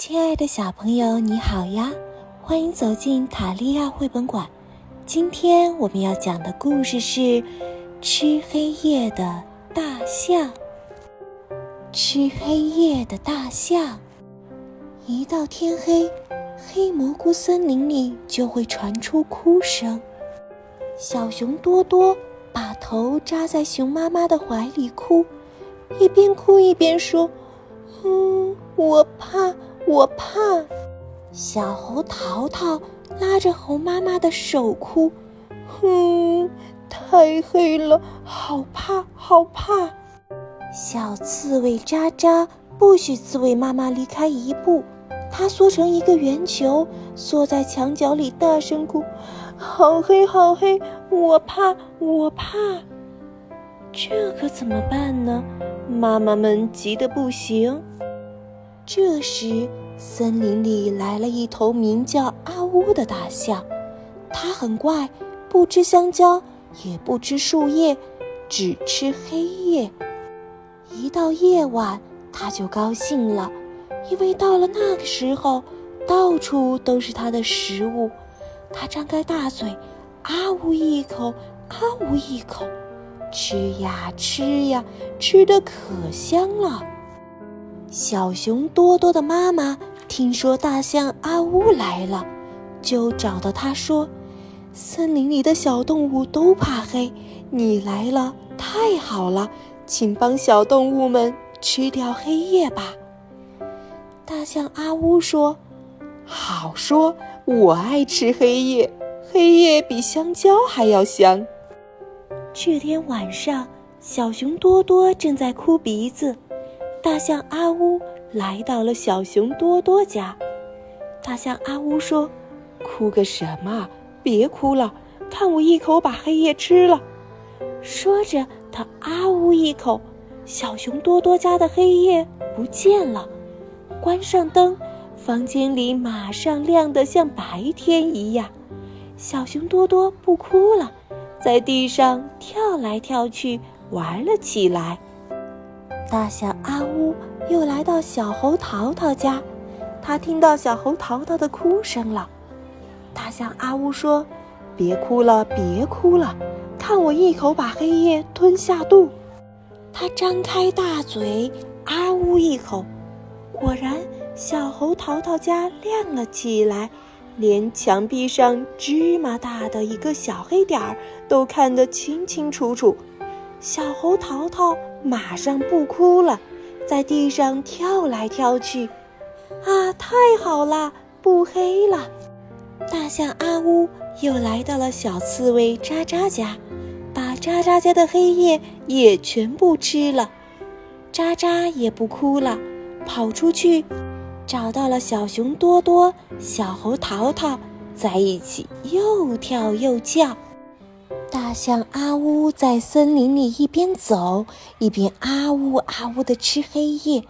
亲爱的小朋友，你好呀！欢迎走进塔利亚绘本馆。今天我们要讲的故事是《吃黑夜的大象》。吃黑夜的大象，一到天黑，黑蘑菇森林里就会传出哭声。小熊多多把头扎在熊妈妈的怀里哭，一边哭一边说：“嗯，我怕。”我怕，小猴淘淘拉着猴妈妈的手哭，哼，太黑了，好怕，好怕。小刺猬渣渣不许刺猬妈妈离开一步，它缩成一个圆球，缩在墙角里大声哭，好黑，好黑，我怕，我怕。这可怎么办呢？妈妈们急得不行。这时，森林里来了一头名叫阿乌的大象，它很怪，不吃香蕉，也不吃树叶，只吃黑夜。一到夜晚，它就高兴了，因为到了那个时候，到处都是它的食物。它张开大嘴，啊呜一口，啊呜一口，吃呀吃呀，吃的可香了。小熊多多的妈妈听说大象阿乌来了，就找到他说：“森林里的小动物都怕黑，你来了太好了，请帮小动物们吃掉黑夜吧。”大象阿乌说：“好说，我爱吃黑夜，黑夜比香蕉还要香。”这天晚上，小熊多多正在哭鼻子。大象阿乌来到了小熊多多家。大象阿乌说：“哭个什么？别哭了，看我一口把黑夜吃了。”说着，他啊呜一口，小熊多多家的黑夜不见了。关上灯，房间里马上亮得像白天一样。小熊多多不哭了，在地上跳来跳去玩了起来。大象阿乌又来到小猴淘淘家，他听到小猴淘淘的哭声了。大象阿乌说：“别哭了，别哭了，看我一口把黑夜吞下肚。”他张开大嘴，啊呜一口，果然小猴淘淘家亮了起来，连墙壁上芝麻大的一个小黑点儿都看得清清楚楚。小猴淘淘马上不哭了，在地上跳来跳去，啊，太好了，不黑了！大象阿乌又来到了小刺猬渣渣家，把渣渣家的黑夜也全部吃了。渣渣也不哭了，跑出去，找到了小熊多多、小猴淘淘，在一起又跳又叫。大象阿呜在森林里一边走一边啊呜啊呜地吃黑夜，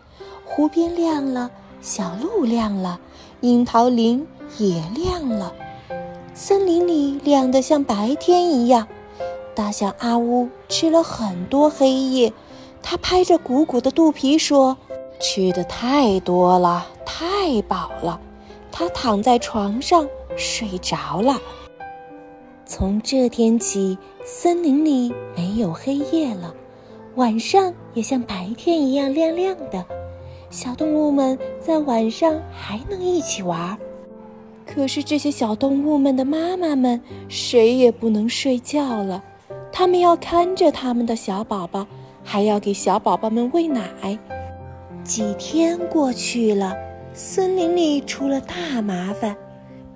湖边亮了，小路亮了，樱桃林也亮了，森林里亮得像白天一样。大象阿呜吃了很多黑夜，它拍着鼓鼓的肚皮说：“吃的太多了，太饱了。”它躺在床上睡着了。从这天起，森林里没有黑夜了，晚上也像白天一样亮亮的。小动物们在晚上还能一起玩儿，可是这些小动物们的妈妈们谁也不能睡觉了，他们要看着他们的小宝宝，还要给小宝宝们喂奶。几天过去了，森林里出了大麻烦。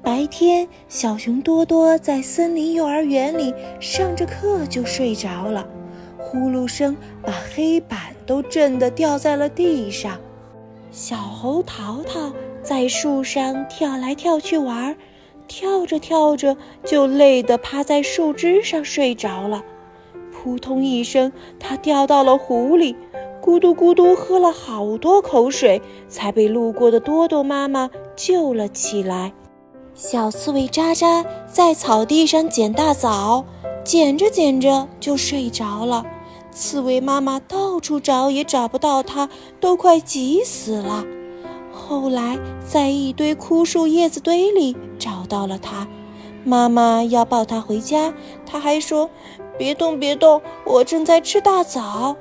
白天，小熊多多在森林幼儿园里上着课就睡着了，呼噜声把黑板都震得掉在了地上。小猴淘淘在树上跳来跳去玩，跳着跳着就累得趴在树枝上睡着了。扑通一声，它掉到了湖里，咕嘟咕嘟喝了好多口水，才被路过的多多妈妈救了起来。小刺猬渣渣在草地上捡大枣，捡着捡着就睡着了。刺猬妈妈到处找也找不到它，都快急死了。后来在一堆枯树叶子堆里找到了它。妈妈要抱它回家，它还说：“别动，别动，我正在吃大枣。”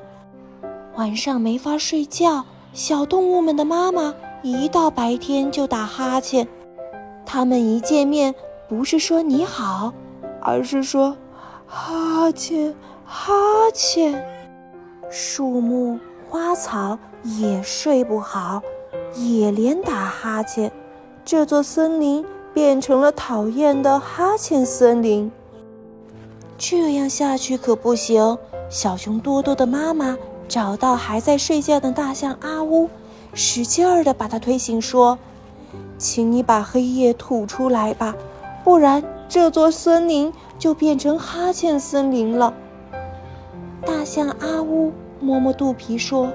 晚上没法睡觉，小动物们的妈妈一到白天就打哈欠。他们一见面，不是说你好，而是说哈欠，哈欠。树木、花草也睡不好，也连打哈欠。这座森林。变成了讨厌的哈欠森林。这样下去可不行。小熊多多的妈妈找到还在睡觉的大象阿乌，使劲儿地把它推醒，说：“请你把黑夜吐出来吧，不然这座森林就变成哈欠森林了。”大象阿乌摸摸肚皮说：“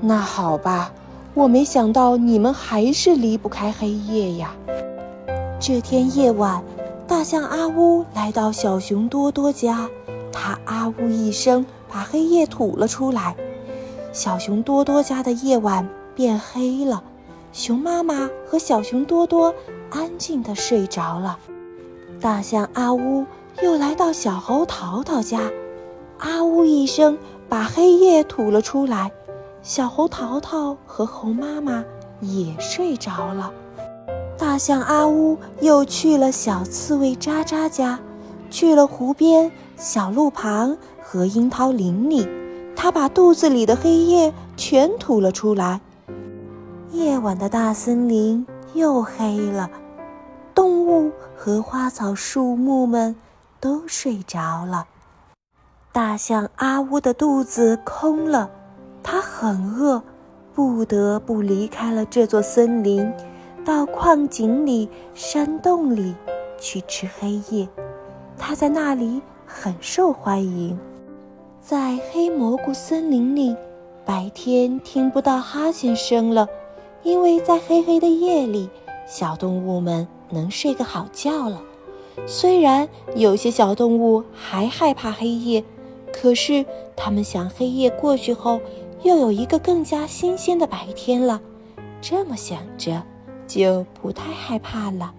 那好吧，我没想到你们还是离不开黑夜呀。”这天夜晚，大象阿乌来到小熊多多家，他啊呜一声，把黑夜吐了出来。小熊多多家的夜晚变黑了，熊妈妈和小熊多多安静地睡着了。大象阿乌又来到小猴淘淘家，啊呜一声，把黑夜吐了出来。小猴淘淘和猴妈妈也睡着了。大象阿乌又去了小刺猬渣渣家，去了湖边、小路旁和樱桃林里，他把肚子里的黑夜全吐了出来。夜晚的大森林又黑了，动物和花草树木们都睡着了。大象阿乌的肚子空了，它很饿，不得不离开了这座森林。到矿井里、山洞里去吃黑夜，它在那里很受欢迎。在黑蘑菇森林里，白天听不到哈欠声了，因为在黑黑的夜里，小动物们能睡个好觉了。虽然有些小动物还害怕黑夜，可是它们想，黑夜过去后，又有一个更加新鲜的白天了。这么想着。就不太害怕了。